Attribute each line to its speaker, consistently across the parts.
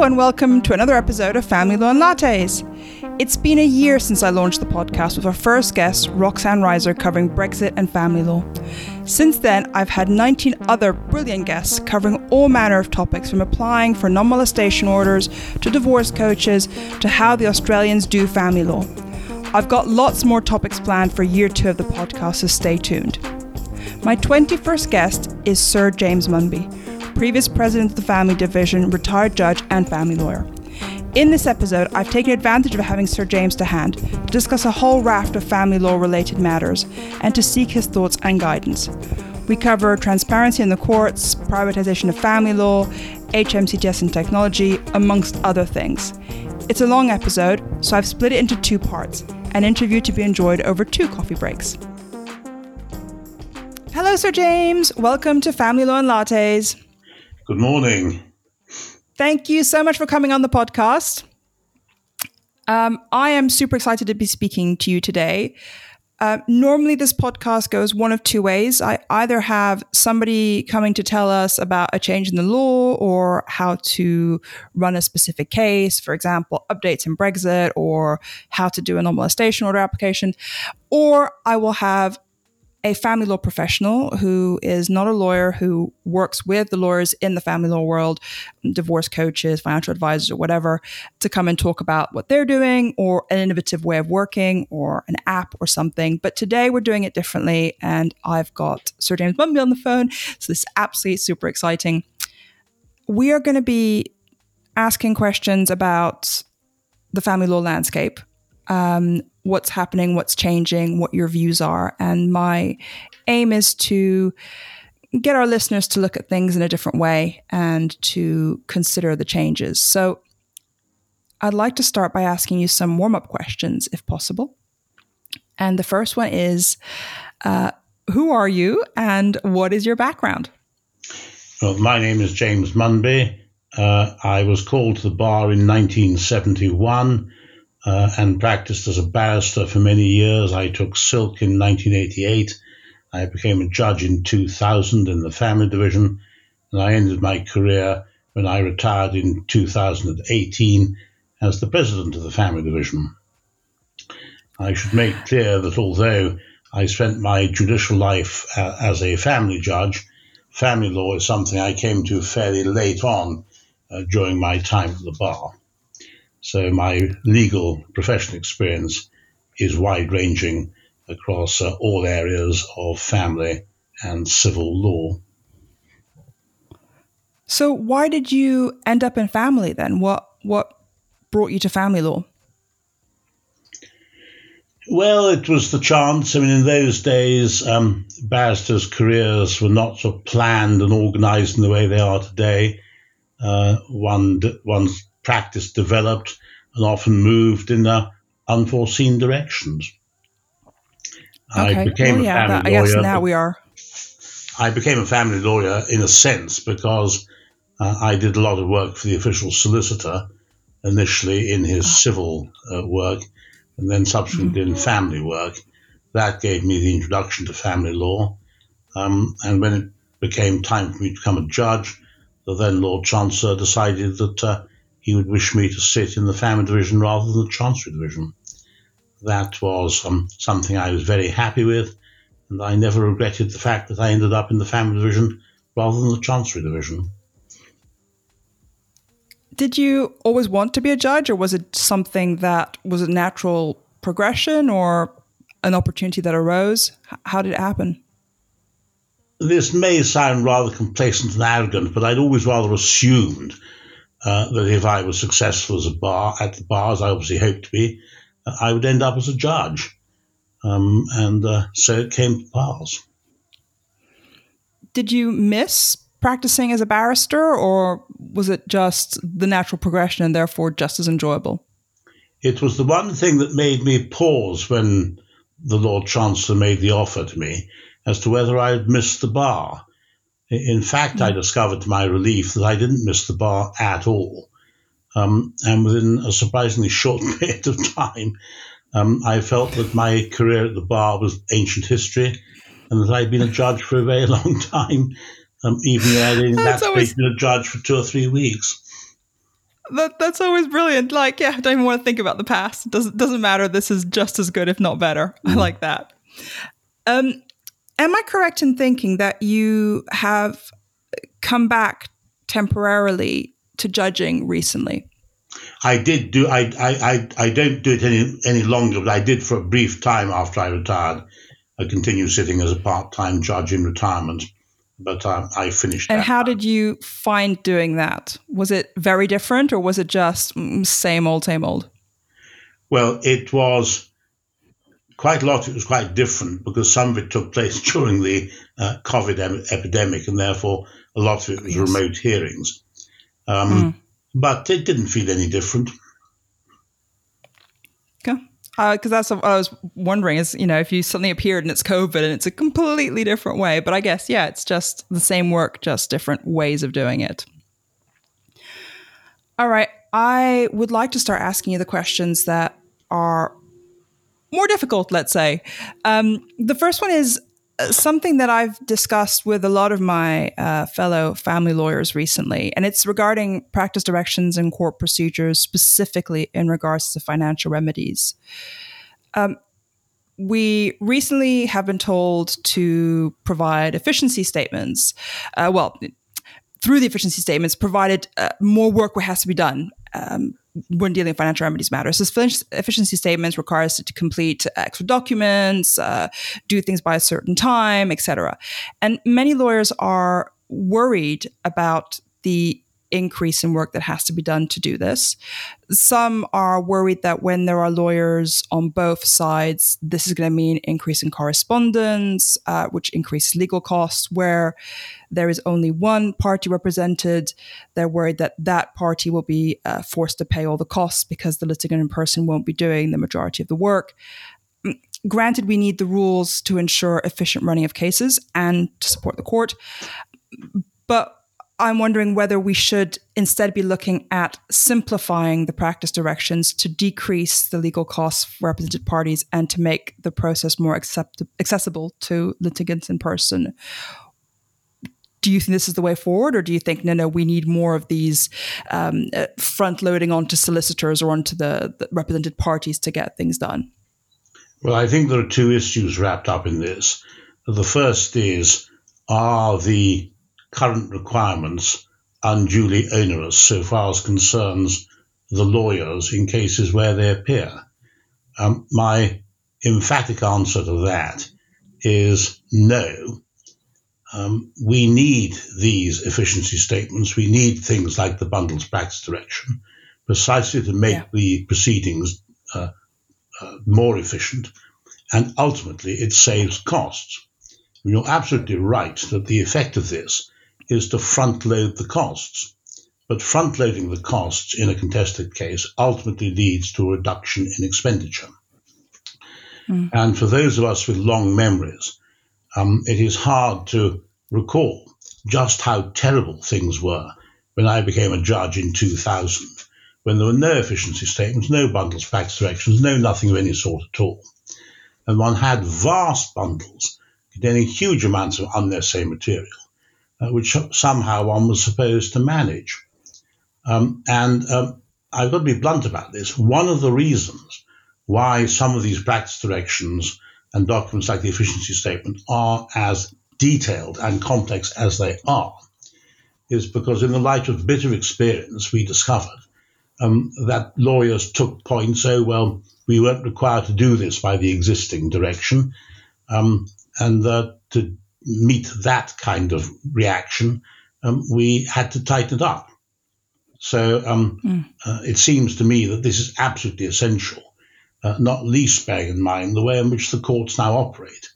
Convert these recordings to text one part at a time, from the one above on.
Speaker 1: And welcome to another episode of Family Law and Lattes. It's been a year since I launched the podcast with our first guest, Roxanne Reiser, covering Brexit and family law. Since then, I've had 19 other brilliant guests covering all manner of topics from applying for non molestation orders to divorce coaches to how the Australians do family law. I've got lots more topics planned for year two of the podcast, so stay tuned. My 21st guest is Sir James Munby previous president of the Family Division, retired judge, and family lawyer. In this episode, I've taken advantage of having Sir James to hand to discuss a whole raft of family law related matters and to seek his thoughts and guidance. We cover transparency in the courts, privatisation of family law, HMCTS and technology, amongst other things. It's a long episode, so I've split it into two parts an interview to be enjoyed over two coffee breaks. Hello, Sir James. Welcome to Family Law and Lattes.
Speaker 2: Good morning.
Speaker 1: Thank you so much for coming on the podcast. Um, I am super excited to be speaking to you today. Uh, normally, this podcast goes one of two ways. I either have somebody coming to tell us about a change in the law or how to run a specific case, for example, updates in Brexit or how to do a non molestation order application, or I will have a family law professional who is not a lawyer, who works with the lawyers in the family law world, divorce coaches, financial advisors, or whatever, to come and talk about what they're doing or an innovative way of working or an app or something. But today we're doing it differently, and I've got Sir James Munby on the phone. So this is absolutely super exciting. We are going to be asking questions about the family law landscape. Um, what's happening, what's changing, what your views are. And my aim is to get our listeners to look at things in a different way and to consider the changes. So I'd like to start by asking you some warm up questions, if possible. And the first one is uh, Who are you and what is your background?
Speaker 2: Well, my name is James Munby. Uh, I was called to the bar in 1971 uh, and practiced as a barrister for many years. I took silk in 1988. I became a judge in 2000 in the family division, and I ended my career when I retired in 2018 as the president of the family division. I should make clear that although I spent my judicial life uh, as a family judge, family law is something I came to fairly late on uh, during my time at the bar. So my legal professional experience is wide ranging across uh, all areas of family and civil law.
Speaker 1: So why did you end up in family then? What what brought you to family law?
Speaker 2: Well, it was the chance. I mean, in those days, um, barristers' careers were not so planned and organised in the way they are today. Uh, one one's practice developed and often moved in uh, unforeseen directions.
Speaker 1: Okay. I became well, yeah, a family lawyer. I guess now we are.
Speaker 2: I became a family lawyer in a sense because uh, I did a lot of work for the official solicitor, initially in his oh. civil uh, work, and then subsequently mm-hmm. in family work. That gave me the introduction to family law. Um, and when it became time for me to become a judge, the then Lord Chancellor decided that uh, he would wish me to sit in the family division rather than the chancery division. That was um, something I was very happy with, and I never regretted the fact that I ended up in the family division rather than the chancery division.
Speaker 1: Did you always want to be a judge, or was it something that was a natural progression or an opportunity that arose? How did it happen?
Speaker 2: This may sound rather complacent and arrogant, but I'd always rather assumed uh, that if I was successful as a bar at the bar, as I obviously hoped to be, uh, I would end up as a judge. Um, and uh, so it came to pass.
Speaker 1: Did you miss practicing as a barrister, or was it just the natural progression and therefore just as enjoyable?
Speaker 2: It was the one thing that made me pause when the Lord Chancellor made the offer to me as to whether I had missed the bar. In fact, I discovered to my relief that I didn't miss the bar at all. Um, and within a surprisingly short period of time, um, I felt that my career at the bar was ancient history and that I'd been a judge for a very long time, um, even though I'd in that always, been a judge for two or three weeks.
Speaker 1: that, that's always brilliant. Like, yeah, I don't even want to think about the past. It doesn't doesn't matter. This is just as good, if not better. Mm. I like that. Um, am I correct in thinking that you have come back temporarily to judging recently?
Speaker 2: I did do. I, I, I, I don't do it any any longer, but I did for a brief time after I retired. I continue sitting as a part time judge in retirement but um, I finished.
Speaker 1: And how did you find doing that? Was it very different, or was it just mm, same old, same old?
Speaker 2: Well, it was quite a lot. It was quite different because some of it took place during the uh, COVID em- epidemic, and therefore a lot of it was yes. remote hearings. Um, mm. But it didn't feel any different Okay.
Speaker 1: because uh, that's what I was wondering is you know if you suddenly appeared and it's COVID and it's a completely different way, but I guess yeah, it's just the same work, just different ways of doing it. All right, I would like to start asking you the questions that are more difficult. Let's say um, the first one is something that I've discussed with a lot of my uh, fellow family lawyers recently, and it's regarding practice directions and court procedures, specifically in regards to financial remedies. Um, we recently have been told to provide efficiency statements. Uh, well, through the efficiency statements, provided uh, more work has to be done. Um, when dealing with financial remedies matters. So efficiency statements require us to complete extra documents, uh, do things by a certain time, etc. And many lawyers are worried about the increase in work that has to be done to do this. Some are worried that when there are lawyers on both sides, this is going to mean increase in correspondence, uh, which increases legal costs. Where there is only one party represented, they're worried that that party will be uh, forced to pay all the costs because the litigant in person won't be doing the majority of the work. Mm, granted, we need the rules to ensure efficient running of cases and to support the court. But I'm wondering whether we should instead be looking at simplifying the practice directions to decrease the legal costs for represented parties and to make the process more accept- accessible to litigants in person. Do you think this is the way forward, or do you think no, no, we need more of these um, uh, front loading onto solicitors or onto the, the represented parties to get things done?
Speaker 2: Well, I think there are two issues wrapped up in this. The first is are the current requirements unduly onerous so far as concerns the lawyers in cases where they appear? Um, my emphatic answer to that is no. Um, we need these efficiency statements. We need things like the bundles practice direction precisely to make yeah. the proceedings uh, uh, more efficient. And ultimately, it saves costs. You're absolutely right that the effect of this is to front load the costs. But front loading the costs in a contested case ultimately leads to a reduction in expenditure. Mm. And for those of us with long memories, um, it is hard to recall just how terrible things were when I became a judge in 2000, when there were no efficiency statements, no bundles, practice, directions, no nothing of any sort at all. And one had vast bundles containing huge amounts of unnecessary material uh, which somehow one was supposed to manage. Um, and um, I've got to be blunt about this. One of the reasons why some of these practice directions and documents like the efficiency statement are as detailed and complex as they are is because, in the light of bitter experience, we discovered um, that lawyers took points. Oh, well, we weren't required to do this by the existing direction. Um, and that to meet that kind of reaction, um, we had to tighten it up. So um, mm. uh, it seems to me that this is absolutely essential, uh, not least bearing in mind the way in which the courts now operate,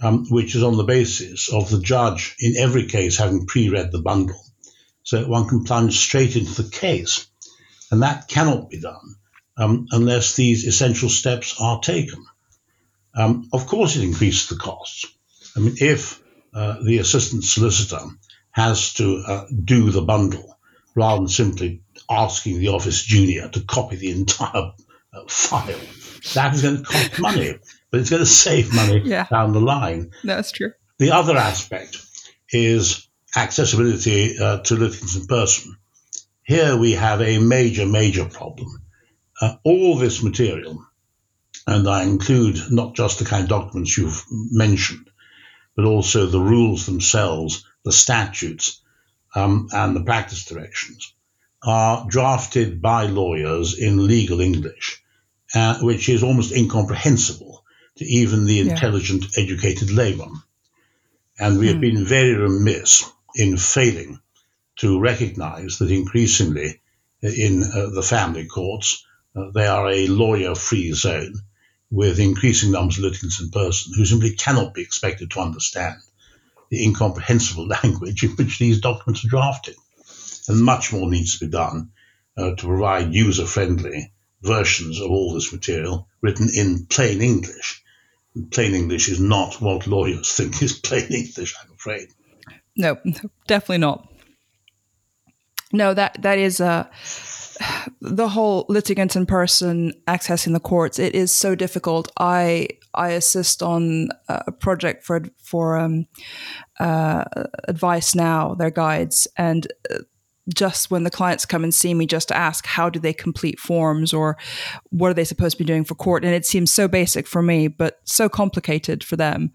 Speaker 2: um, which is on the basis of the judge in every case having pre-read the bundle, so one can plunge straight into the case, and that cannot be done um, unless these essential steps are taken. Um, of course, it increases the costs. I mean, if uh, the assistant solicitor has to uh, do the bundle rather than simply asking the office junior to copy the entire uh, file. That is going to cost money, but it's going to save money yeah. down the line.
Speaker 1: That's true.
Speaker 2: The other aspect is accessibility uh, to litigants in person. here we have a major, major problem. Uh, all this material, and I include not just the kind of documents you've mentioned, but also the rules themselves, the statutes, um, and the practice directions, are drafted by lawyers in legal English, uh, which is almost incomprehensible to even the yeah. intelligent, educated layman. And we have hmm. been very remiss in failing to recognize that increasingly in uh, the family courts, uh, they are a lawyer free zone with increasing numbers of litigants in person who simply cannot be expected to understand the incomprehensible language in which these documents are drafted. And much more needs to be done uh, to provide user friendly versions of all this material written in plain English. plain English is not what lawyers think is plain English, I'm afraid.
Speaker 1: No, definitely not. No, that that is uh, the whole litigant in person accessing the courts. It is so difficult. I I assist on a project for for um, uh, Advicenow, their guides, and uh, just when the clients come and see me just to ask how do they complete forms or what are they supposed to be doing for court? And it seems so basic for me but so complicated for them.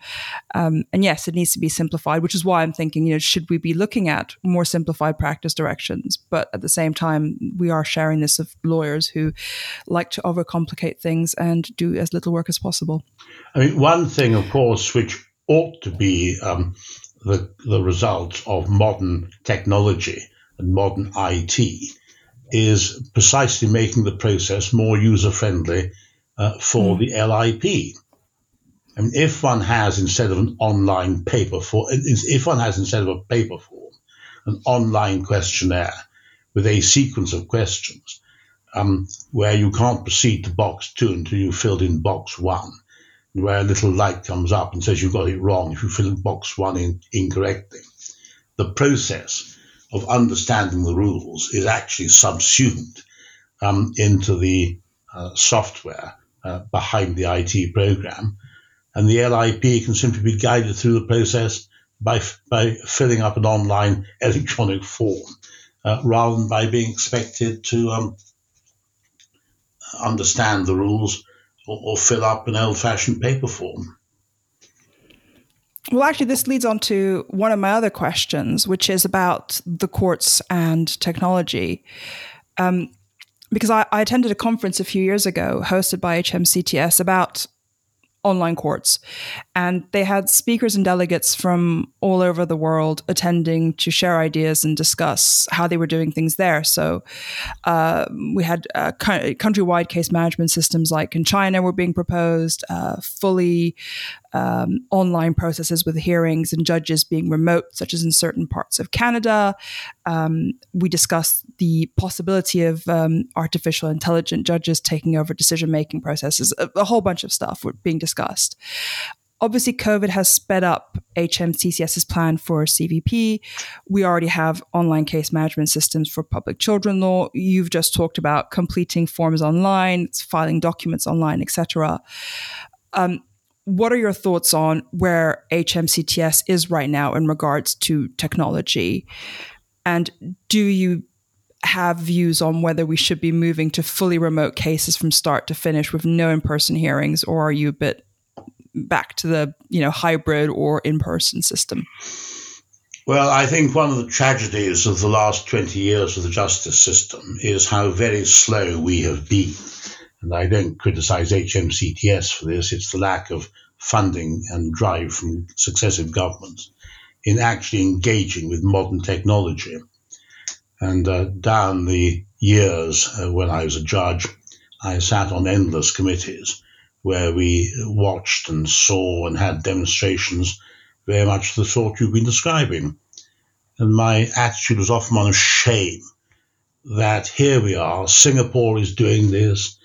Speaker 1: Um, and yes it needs to be simplified which is why i'm thinking you know should we be looking at more simplified practice directions? But at the same time we are sharing this of lawyers who like to overcomplicate things and do as little work as possible.
Speaker 2: I mean one thing of course which ought to be um, the, the result of modern technology and modern IT is precisely making the process more user friendly uh, for mm. the LIP. I mean, if one has instead of an online paper form, if one has instead of a paper form, an online questionnaire with a sequence of questions um, where you can't proceed to box two until you've filled in box one, where a little light comes up and says you've got it wrong if you fill in box one in incorrectly. The process of understanding the rules is actually subsumed um, into the uh, software uh, behind the IT program. And the LIP can simply be guided through the process by, by filling up an online electronic form uh, rather than by being expected to um, understand the rules or, or fill up an old fashioned paper form.
Speaker 1: Well, actually, this leads on to one of my other questions, which is about the courts and technology. Um, because I, I, attended a conference a few years ago hosted by HMCTS about online courts. And they had speakers and delegates from all over the world attending to share ideas and discuss how they were doing things there. So uh, we had uh, countrywide case management systems like in China were being proposed, uh, fully um, online processes with hearings and judges being remote, such as in certain parts of Canada. Um, we discussed the possibility of um, artificial intelligent judges taking over decision making processes. A, a, whole bunch of stuff were being discussed. Obviously, COVID has sped up HMCTS's plan for CVP. We already have online case management systems for public children law. You've just talked about completing forms online, filing documents online, etc. Um, what are your thoughts on where HMCTS is right now in regards to technology? And do you have views on whether we should be moving to fully remote cases from start to finish with no in-person hearings, or are you a bit back to the you know hybrid or in-person system?
Speaker 2: Well, I think one of the tragedies of the last 20 years of the justice system is how very slow we have been and I don't criticize HMCTS for this, it's the lack of funding and drive from successive governments in actually engaging with modern technology. And uh, down the years uh, when I was a judge, I sat on endless committees where we watched and saw and had demonstrations very much the sort you've been describing. And my attitude was often one of shame that here we are, Singapore is doing this,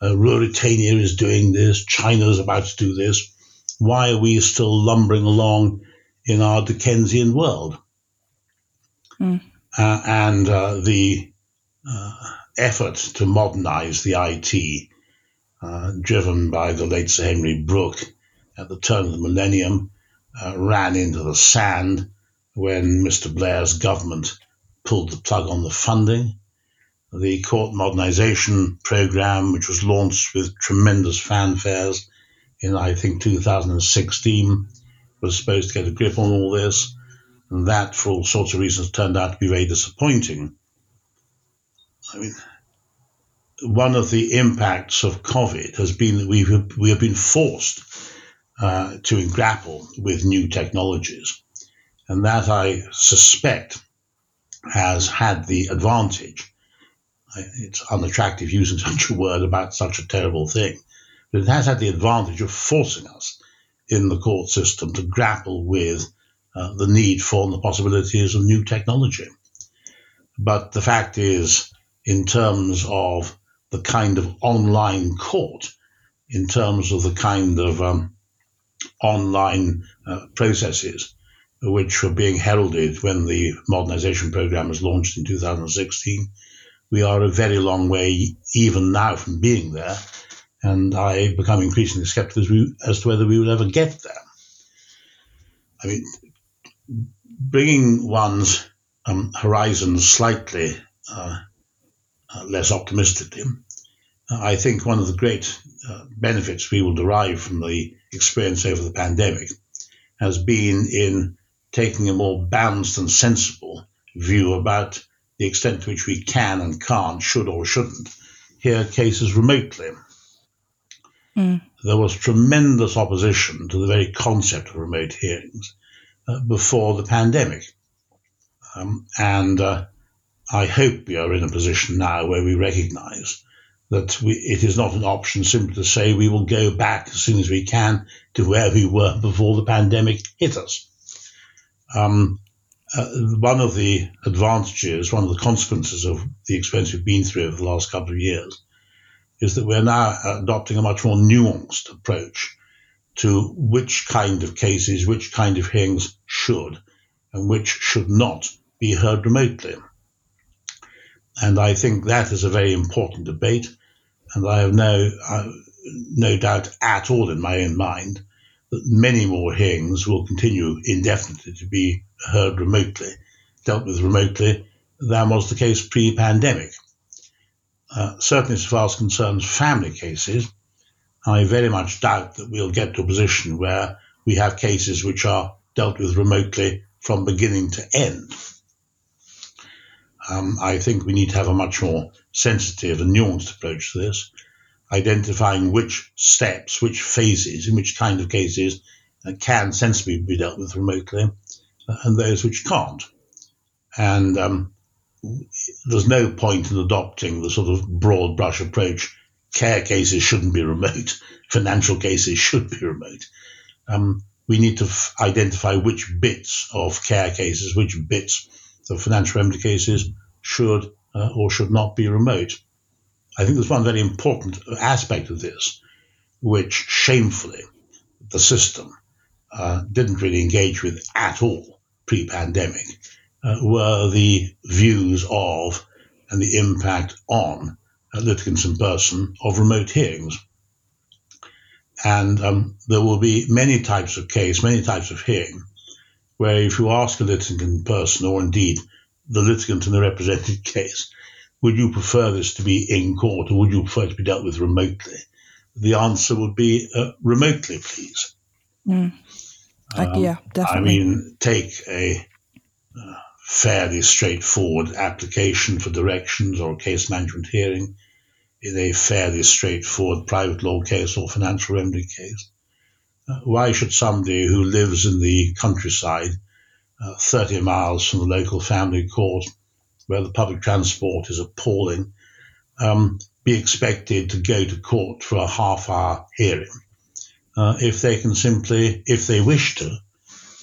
Speaker 2: uh, Ruritania is doing this. China is about to do this. Why are we still lumbering along in our Dickensian world? Mm. Uh, and uh, the uh, effort to modernize the IT, uh, driven by the late Sir Henry Brooke at the turn of the millennium, uh, ran into the sand when Mr. Blair's government pulled the plug on the funding the court modernization program, which was launched with tremendous fanfares in, I think, 2016, was supposed to get a grip on all this. And that, for all sorts of reasons, turned out to be very disappointing. I mean, one of the impacts of COVID has been that we've, we have been forced uh, to grapple with new technologies. And that I suspect has had the advantage. It's unattractive using such a word about such a terrible thing, but it has had the advantage of forcing us in the court system to grapple with uh, the need for and the possibilities of new technology. But the fact is, in terms of the kind of online court, in terms of the kind of um, online uh, processes which were being heralded when the modernization program was launched in 2016. We are a very long way, even now, from being there, and I become increasingly skeptical as, we, as to whether we will ever get there. I mean, bringing one's um, horizons slightly uh, uh, less optimistically, I think one of the great uh, benefits we will derive from the experience over the pandemic has been in taking a more balanced and sensible view about the extent to which we can and can't, should or shouldn't, hear cases remotely. Mm. There was tremendous opposition to the very concept of remote hearings uh, before the pandemic. Um, and uh, I hope we are in a position now where we recognize that we, it is not an option simply to say we will go back as soon as we can to where we were before the pandemic hit us. Um, uh, one of the advantages, one of the consequences of the experience we've been through over the last couple of years, is that we're now adopting a much more nuanced approach to which kind of cases, which kind of hearings should and which should not be heard remotely. And I think that is a very important debate. And I have no, uh, no doubt at all in my own mind that many more hearings will continue indefinitely to be heard remotely, dealt with remotely, than was the case pre pandemic. Uh, certainly, as far as concerns family cases, I very much doubt that we'll get to a position where we have cases which are dealt with remotely from beginning to end. Um, I think we need to have a much more sensitive and nuanced approach to this, identifying which steps, which phases, in which kind of cases uh, can sensibly be dealt with remotely, uh, and those which can't. And um, there's no point in adopting the sort of broad brush approach. Care cases shouldn't be remote. Financial cases should be remote. Um, we need to f- identify which bits of care cases, which bits of financial remedy cases should uh, or should not be remote. I think there's one very important aspect of this, which shamefully the system uh, didn't really engage with at all pre pandemic, uh, were the views of and the impact on uh, litigants in person of remote hearings. And um, there will be many types of case, many types of hearing, where if you ask a litigant in person, or indeed the litigant in the represented case, would you prefer this to be in court or would you prefer it to be dealt with remotely? The answer would be uh, remotely, please.
Speaker 1: Mm. Um, yeah, definitely.
Speaker 2: I mean, take a uh, fairly straightforward application for directions or case management hearing in a fairly straightforward private law case or financial remedy case. Uh, why should somebody who lives in the countryside uh, 30 miles from the local family court, where the public transport is appalling, um, be expected to go to court for a half hour hearing uh, if they can simply, if they wish to,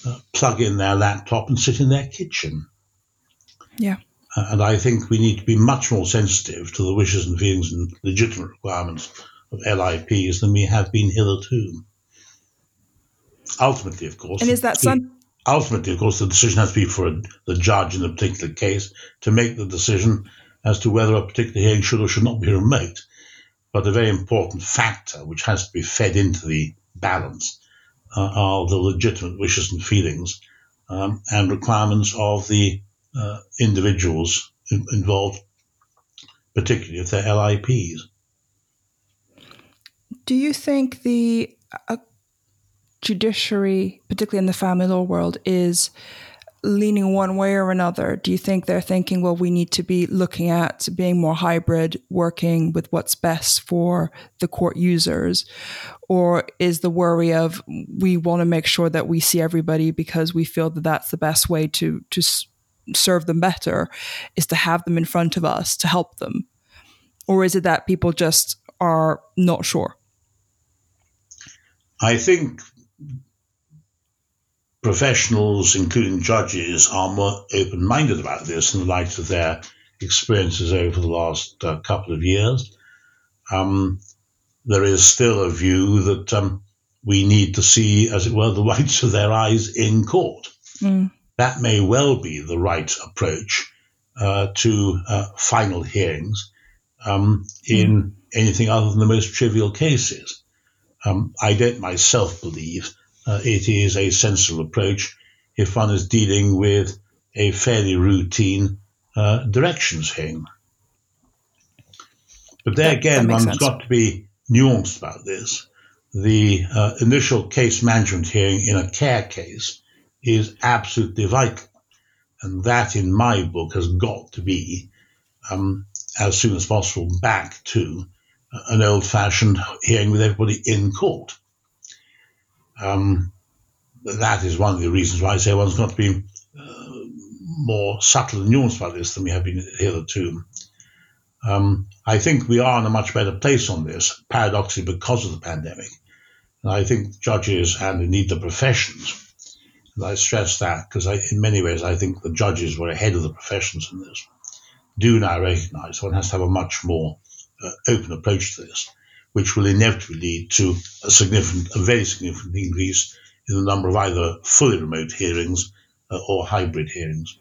Speaker 2: uh, plug in their laptop and sit in their kitchen.
Speaker 1: Yeah.
Speaker 2: Uh, and I think we need to be much more sensitive to the wishes and feelings and legitimate requirements of LIPs than we have been hitherto. Ultimately, of course.
Speaker 1: And is that some?
Speaker 2: Ultimately, of course, the decision has to be for a, the judge in a particular case to make the decision as to whether a particular hearing should or should not be remote. But a very important factor which has to be fed into the balance uh, are the legitimate wishes and feelings um, and requirements of the uh, individuals involved particularly if they're LIPs.
Speaker 1: Do you think the uh, judiciary, particularly in the family law world, is leaning one way or another? Do you think they're thinking, well, we need to be looking at being more hybrid, working with what's best for the court users? Or is the worry of we want to make sure that we see everybody because we feel that that's the best way to, to serve them better is to have them in front of us to help them? Or is it that people just are not sure?
Speaker 2: I think professionals, including judges, are more open minded about this in the light of their experiences over the last uh, couple of years. Um, there is still a view that um, we need to see, as it were, the whites of their eyes in court. Mm. That may well be the right approach uh, to uh, final hearings um, in mm. anything other than the most trivial cases. Um, I don't myself believe uh, it is a sensible approach if one is dealing with a fairly routine uh, directions hearing. But there again, one's sense. got to be nuanced about this. The uh, initial case management hearing in a care case is absolutely vital. And that, in my book, has got to be, um, as soon as possible, back to an old fashioned hearing with everybody in court. Um, that is one of the reasons why I say one's got to be uh, more subtle and nuanced about this than we have been hitherto. Um, I think we are in a much better place on this, paradoxically, because of the pandemic. And I think judges and indeed the professions, and I stress that because in many ways I think the judges were ahead of the professions in this, do now recognize one has to have a much more uh, open approach to this which will inevitably lead to a significant, a very significant increase in the number of either fully remote hearings uh, or hybrid hearings.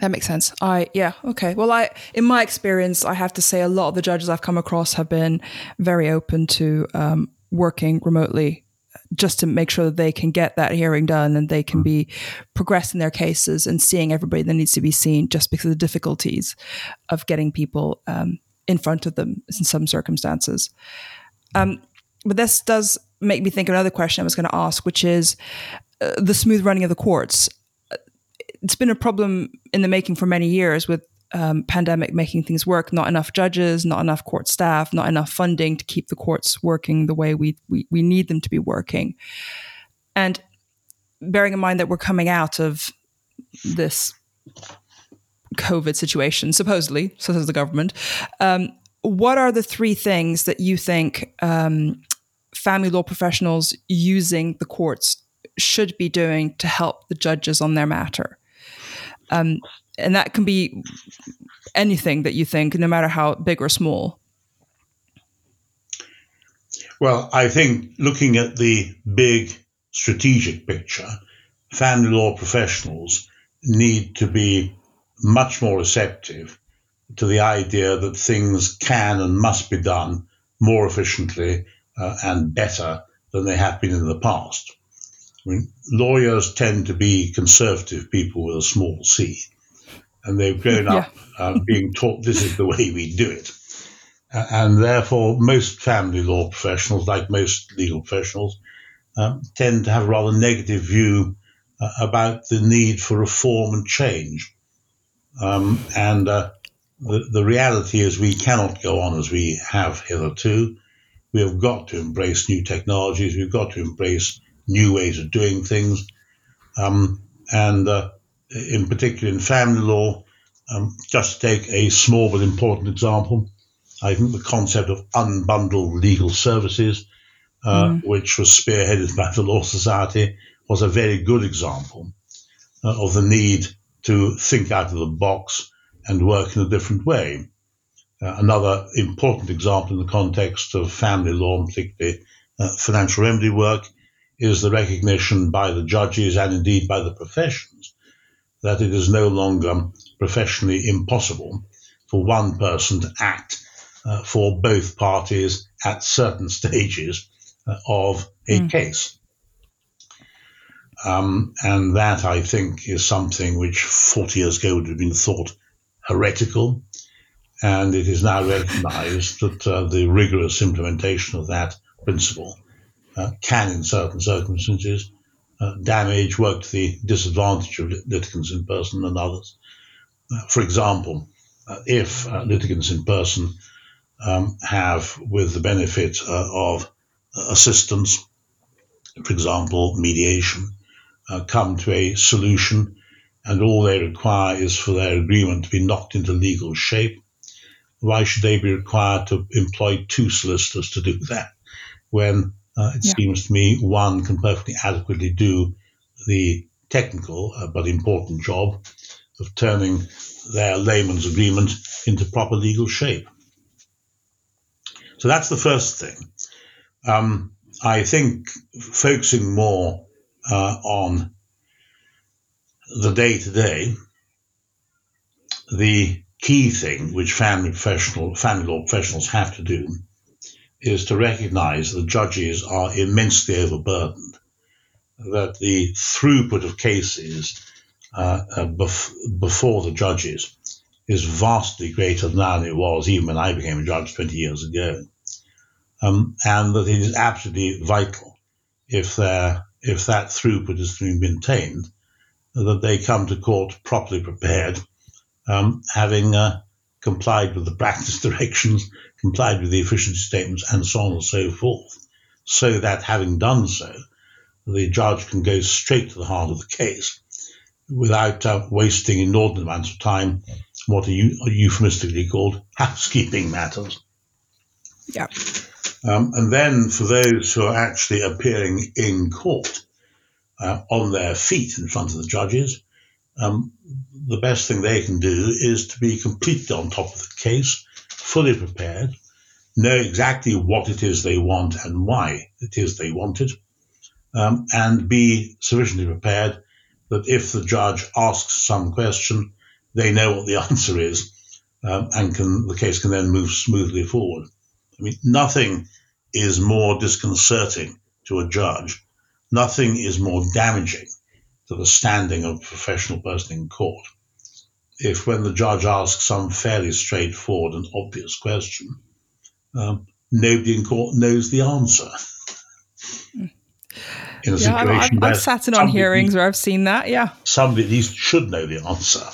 Speaker 1: That makes sense. I yeah okay. Well, I in my experience, I have to say a lot of the judges I've come across have been very open to um, working remotely, just to make sure that they can get that hearing done and they can mm. be progressing their cases and seeing everybody that needs to be seen, just because of the difficulties of getting people um, in front of them in some circumstances. Um, but this does make me think of another question I was going to ask, which is uh, the smooth running of the courts. It's been a problem in the making for many years with um, pandemic making things work. Not enough judges, not enough court staff, not enough funding to keep the courts working the way we we, we need them to be working. And bearing in mind that we're coming out of this COVID situation, supposedly, so says the government. Um, what are the three things that you think um, family law professionals using the courts should be doing to help the judges on their matter? Um, and that can be anything that you think, no matter how big or small.
Speaker 2: Well, I think looking at the big strategic picture, family law professionals need to be much more receptive to the idea that things can and must be done more efficiently uh, and better than they have been in the past. I mean, lawyers tend to be conservative people with a small c, and they've grown yeah. up uh, being taught this is the way we do it. Uh, and therefore, most family law professionals, like most legal professionals, um, tend to have a rather negative view uh, about the need for reform and change. Um, and uh, the, the reality is we cannot go on as we have hitherto. We have got to embrace new technologies. We've got to embrace new ways of doing things. Um, and uh, in particular in family law, um, just to take a small but important example, I think the concept of unbundled legal services, uh, mm. which was spearheaded by the Law Society, was a very good example uh, of the need to think out of the box and work in a different way. Uh, another important example in the context of family law, and particularly uh, financial remedy work, is the recognition by the judges and indeed by the professions that it is no longer professionally impossible for one person to act uh, for both parties at certain stages uh, of a mm. case. Um, and that, I think, is something which 40 years ago would have been thought heretical, and it is now recognized that uh, the rigorous implementation of that principle uh, can, in certain circumstances, uh, damage, work to the disadvantage of litigants in person and others. Uh, for example, uh, if uh, litigants in person um, have, with the benefit of assistance, for example, mediation, come to a solution, and all they require is for their agreement to be knocked into legal shape, why should they be required to employ two solicitors to do that when uh, it yeah. seems to me one can perfectly adequately do the technical uh, but important job of turning their layman's agreement into proper legal shape. So that's the first thing. Um, I think focusing more uh, on the day to day, the key thing which family professional, family law professionals have to do is to recognize that judges are immensely overburdened, that the throughput of cases uh, uh, bef- before the judges is vastly greater now than it was even when I became a judge 20 years ago. Um, and that it is absolutely vital if, if that throughput is to be maintained, that they come to court properly prepared, um, having uh, complied with the practice directions, complied with the efficiency statements, and so on and so forth, so that having done so, the judge can go straight to the heart of the case without uh, wasting inordinate amounts of time what are, are euphemistically called housekeeping matters.
Speaker 1: Yeah.
Speaker 2: Um, and then for those who are actually appearing in court uh, on their feet in front of the judges, um, the best thing they can do is to be completely on top of the case, fully prepared, know exactly what it is they want and why it is they want it, um, and be sufficiently prepared that if the judge asks some question, they know what the answer is, um, and can the case can then move smoothly forward. I mean, nothing is more disconcerting to a judge. Nothing is more damaging to the standing of a professional person in court. If when the judge asks some fairly straightforward and obvious question, um, nobody in court knows the answer.
Speaker 1: In a yeah, situation I've, I've sat in on hearings where I've seen that. Yeah,
Speaker 2: somebody at least should know the answer.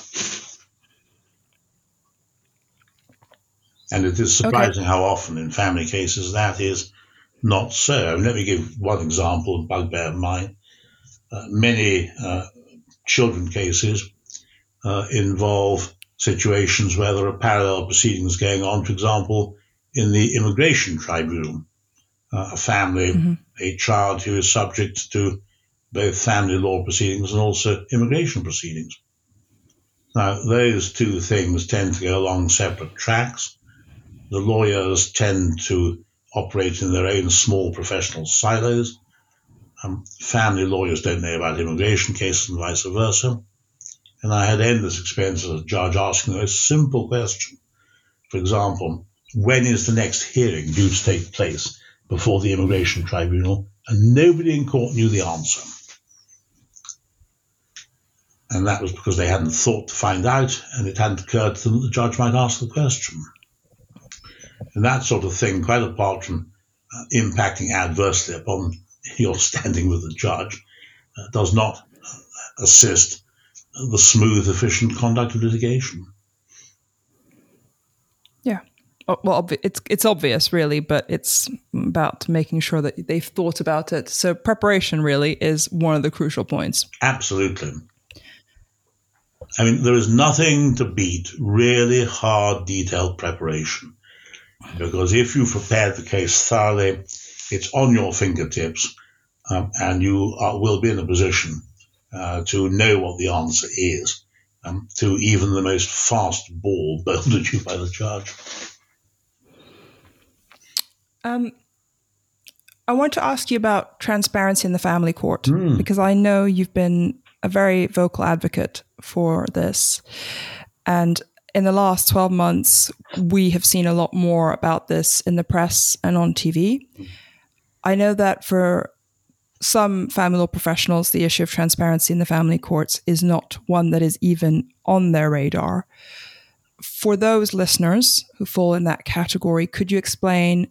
Speaker 2: And it is surprising okay. how often in family cases that is not so. let me give one example, a bugbear of mine. Uh, many uh, children cases uh, involve situations where there are parallel proceedings going on, for example, in the immigration tribunal. Uh, a family, mm-hmm. a child who is subject to both family law proceedings and also immigration proceedings. Now, those two things tend to go along separate tracks. The lawyers tend to operate in their own small professional silos. Um, family lawyers don't know about immigration cases and vice versa. And I had endless experience of a judge asking a simple question. For example, when is the next hearing due to take place before the immigration tribunal? And nobody in court knew the answer. And that was because they hadn't thought to find out, and it hadn't occurred to them that the judge might ask the question. And that sort of thing, quite apart from uh, impacting adversely upon your standing with the judge uh, does not uh, assist the smooth, efficient conduct of litigation.
Speaker 1: Yeah. Oh, well, it's it's obvious, really, but it's about making sure that they've thought about it. So preparation really is one of the crucial points.
Speaker 2: Absolutely. I mean, there is nothing to beat really hard, detailed preparation, because if you prepared the case thoroughly, it's on your fingertips, um, and you are, will be in a position uh, to know what the answer is um, to even the most fast ball bowled at you by the judge.
Speaker 1: Um, I want to ask you about transparency in the family court mm. because I know you've been a very vocal advocate for this. And in the last 12 months, we have seen a lot more about this in the press and on TV. I know that for some family law professionals, the issue of transparency in the family courts is not one that is even on their radar. for those listeners who fall in that category, could you explain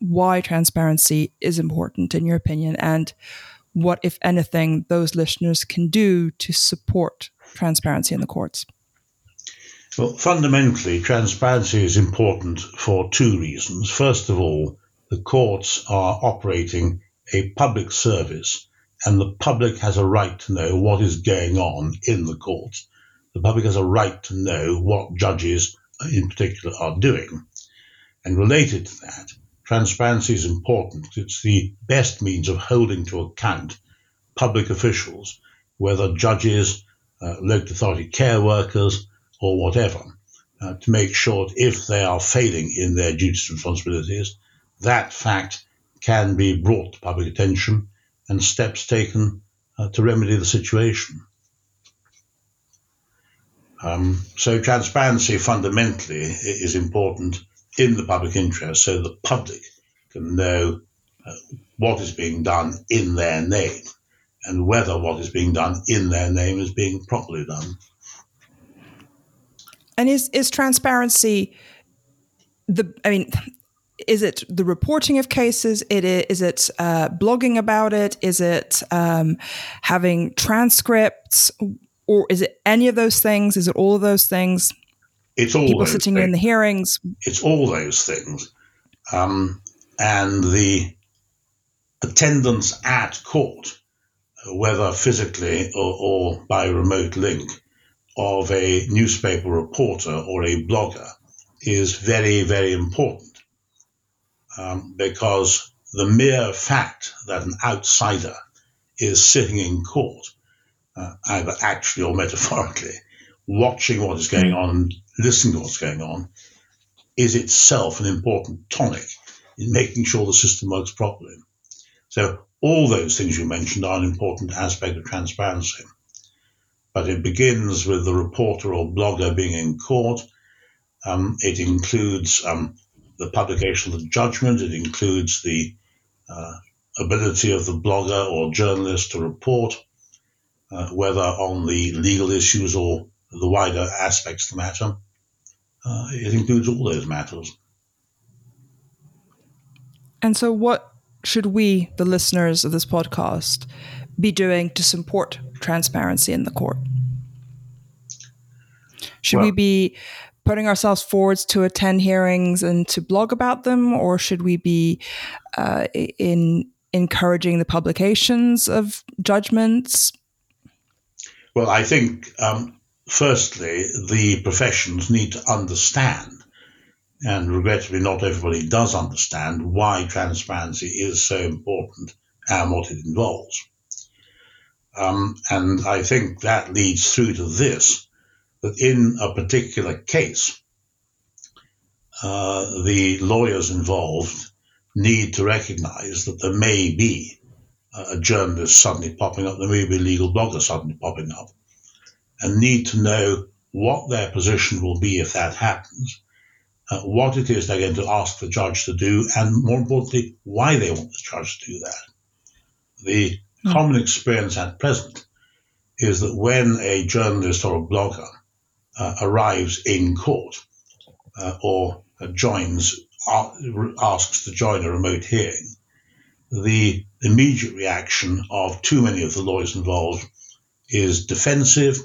Speaker 1: why transparency is important in your opinion and what, if anything, those listeners can do to support transparency in the courts?
Speaker 2: Well, fundamentally, transparency is important for two reasons. First of all, the courts are operating a public service, and the public has a right to know what is going on in the courts. The public has a right to know what judges, in particular, are doing. And related to that, transparency is important. It's the best means of holding to account public officials, whether judges, uh, local authority care workers, or whatever, uh, to make sure if they are failing in their duties and responsibilities, that fact can be brought to public attention and steps taken uh, to remedy the situation. Um, so transparency fundamentally is important in the public interest so the public can know uh, what is being done in their name and whether what is being done in their name is being properly done.
Speaker 1: And is is transparency the I mean is it the reporting of cases? It is, is it uh, blogging about it? Is it um, having transcripts? Or is it any of those things? Is it all of those things?
Speaker 2: It's all
Speaker 1: people sitting
Speaker 2: things.
Speaker 1: in the hearings.
Speaker 2: It's all those things, um, and the attendance at court, whether physically or, or by remote link, of a newspaper reporter or a blogger is very, very important um, because the mere fact that an outsider is sitting in court, uh, either actually or metaphorically, watching what is going on, listening to what's going on, is itself an important tonic in making sure the system works properly. So all those things you mentioned are an important aspect of transparency but it begins with the reporter or blogger being in court. Um, it includes um, the publication of the judgment. It includes the uh, ability of the blogger or journalist to report, uh, whether on the legal issues or the wider aspects of the matter. Uh, it includes all those matters.
Speaker 1: And so, what should we, the listeners of this podcast, be doing to support transparency in the court? Should well, we be putting ourselves forwards to attend hearings and to blog about them, or should we be uh, in encouraging the publications of judgments?
Speaker 2: Well, I think um, firstly the professions need to understand, and regrettably, not everybody does understand why transparency is so important and what it involves. Um, and I think that leads through to this that in a particular case, uh, the lawyers involved need to recognize that there may be a journalist suddenly popping up, there may be a legal blogger suddenly popping up, and need to know what their position will be if that happens, uh, what it is they're going to ask the judge to do, and more importantly, why they want the judge to do that. The mm. common experience at present is that when a journalist or a blogger arrives in court uh, or joins, asks to join a remote hearing, the immediate reaction of too many of the lawyers involved is defensive,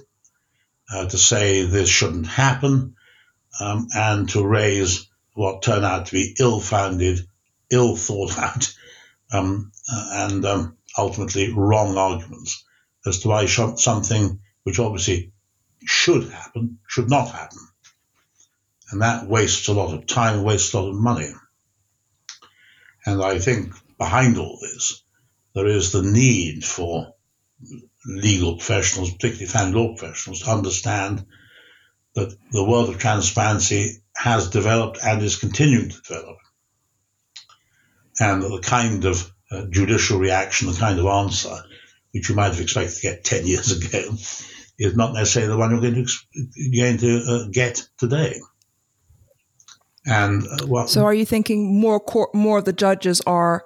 Speaker 2: uh, to say this shouldn't happen, um, and to raise what turn out to be ill-founded, ill thought out, um, and um, ultimately wrong arguments as to why something which obviously should happen should not happen. And that wastes a lot of time, wastes a lot of money. And I think behind all this, there is the need for legal professionals, particularly family law professionals, to understand that the world of transparency has developed and is continuing to develop. And that the kind of uh, judicial reaction, the kind of answer which you might have expected to get 10 years ago, is not necessarily the one you're going to, going to uh, get today. And uh, well,
Speaker 1: so, are you thinking more more of the judges are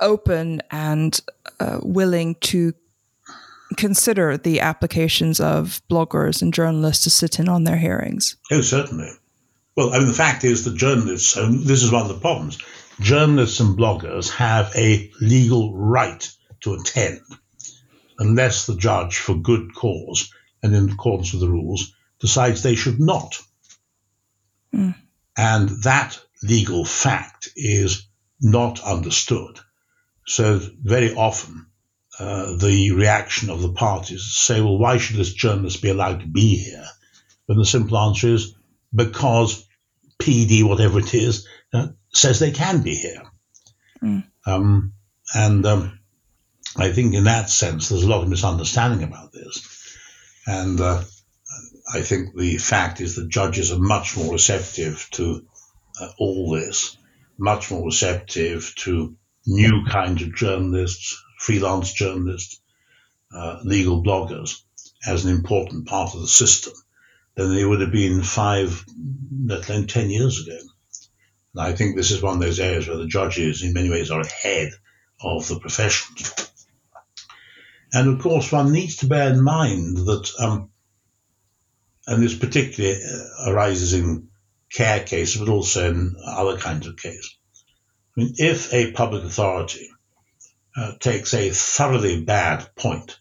Speaker 1: open and uh, willing to consider the applications of bloggers and journalists to sit in on their hearings?
Speaker 2: Oh, certainly. Well, I mean, the fact is that journalists, and this is one of the problems, journalists and bloggers have a legal right to attend unless the judge, for good cause and in accordance with the rules, decides they should not. Mm. And that legal fact is not understood. So, very often, uh, the reaction of the parties say, well, why should this journalist be allowed to be here? And the simple answer is because PD, whatever it is, uh, says they can be here. Mm. Um, and um, I think in that sense, there's a lot of misunderstanding about this. And uh, I think the fact is that judges are much more receptive to uh, all this, much more receptive to new kinds of journalists, freelance journalists, uh, legal bloggers as an important part of the system than they would have been five, let alone ten years ago. And I think this is one of those areas where the judges, in many ways, are ahead of the profession. And of course, one needs to bear in mind that, um, and this particularly uh, arises in care cases, but also in other kinds of cases. I mean, if a public authority uh, takes a thoroughly bad point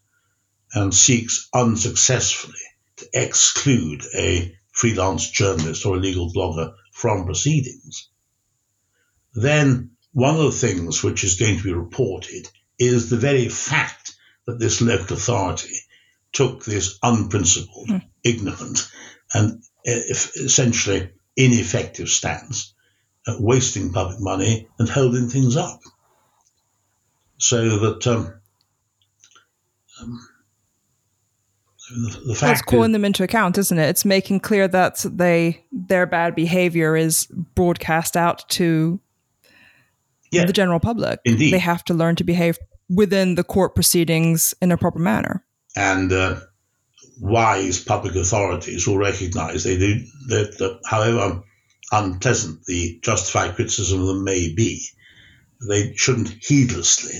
Speaker 2: and seeks unsuccessfully to exclude a freelance journalist or a legal blogger from proceedings, then one of the things which is going to be reported is the very fact that this local authority took this unprincipled, mm. ignorant, and uh, essentially ineffective stance, uh, wasting public money and holding things up. So that um, um,
Speaker 1: the, the fact That's calling is, them into account, isn't it? It's making clear that they their bad behavior is broadcast out to yeah, the general public.
Speaker 2: Indeed,
Speaker 1: they have to learn to behave within the court proceedings in a proper manner.
Speaker 2: And uh, wise public authorities will recognise they do that, that, however unpleasant the justified criticism of them may be, they shouldn't heedlessly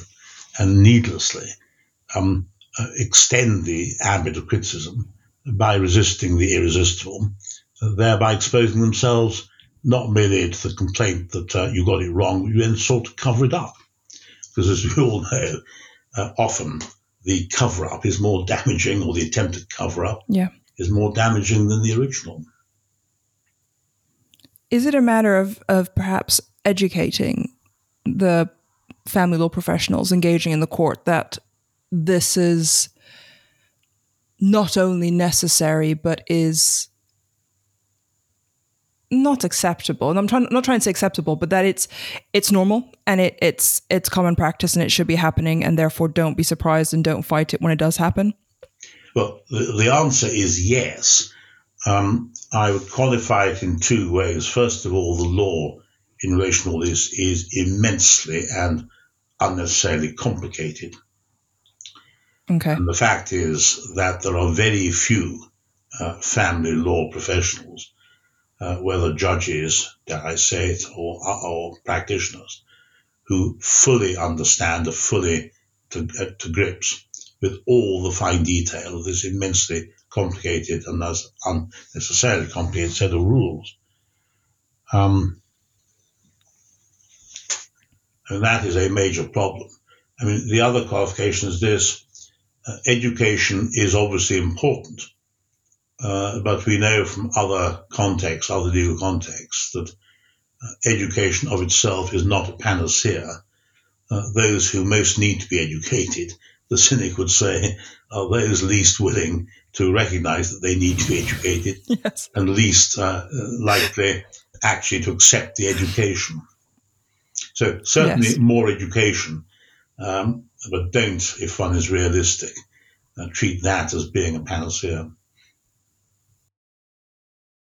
Speaker 2: and needlessly um, uh, extend the ambit of criticism by resisting the irresistible, thereby exposing themselves not merely to the complaint that uh, you got it wrong, but you then sought to cover it up because as we all know, uh, often the cover up is more damaging, or the attempted cover up
Speaker 1: yeah.
Speaker 2: is more damaging than the original.
Speaker 1: Is it a matter of, of perhaps educating the family law professionals engaging in the court that this is not only necessary but is not acceptable and i'm trying not trying to say acceptable but that it's it's normal and it it's it's common practice and it should be happening and therefore don't be surprised and don't fight it when it does happen.
Speaker 2: Well the, the answer is yes. Um, i would qualify it in two ways. First of all the law in relation to all this is immensely and unnecessarily complicated.
Speaker 1: Okay.
Speaker 2: And the fact is that there are very few uh, family law professionals whether judges, dare I say it, or, or practitioners, who fully understand or fully to, uh, to grips with all the fine detail of this immensely complicated and thus unnecessarily complicated set of rules. Um, and that is a major problem. I mean, the other qualification is this uh, education is obviously important, uh, but we know from other contexts, other legal contexts, that uh, education of itself is not a panacea. Uh, those who most need to be educated, the cynic would say, are those least willing to recognize that they need to be educated
Speaker 1: yes.
Speaker 2: and least uh, likely actually to accept the education. So certainly yes. more education, um, but don't, if one is realistic, uh, treat that as being a panacea.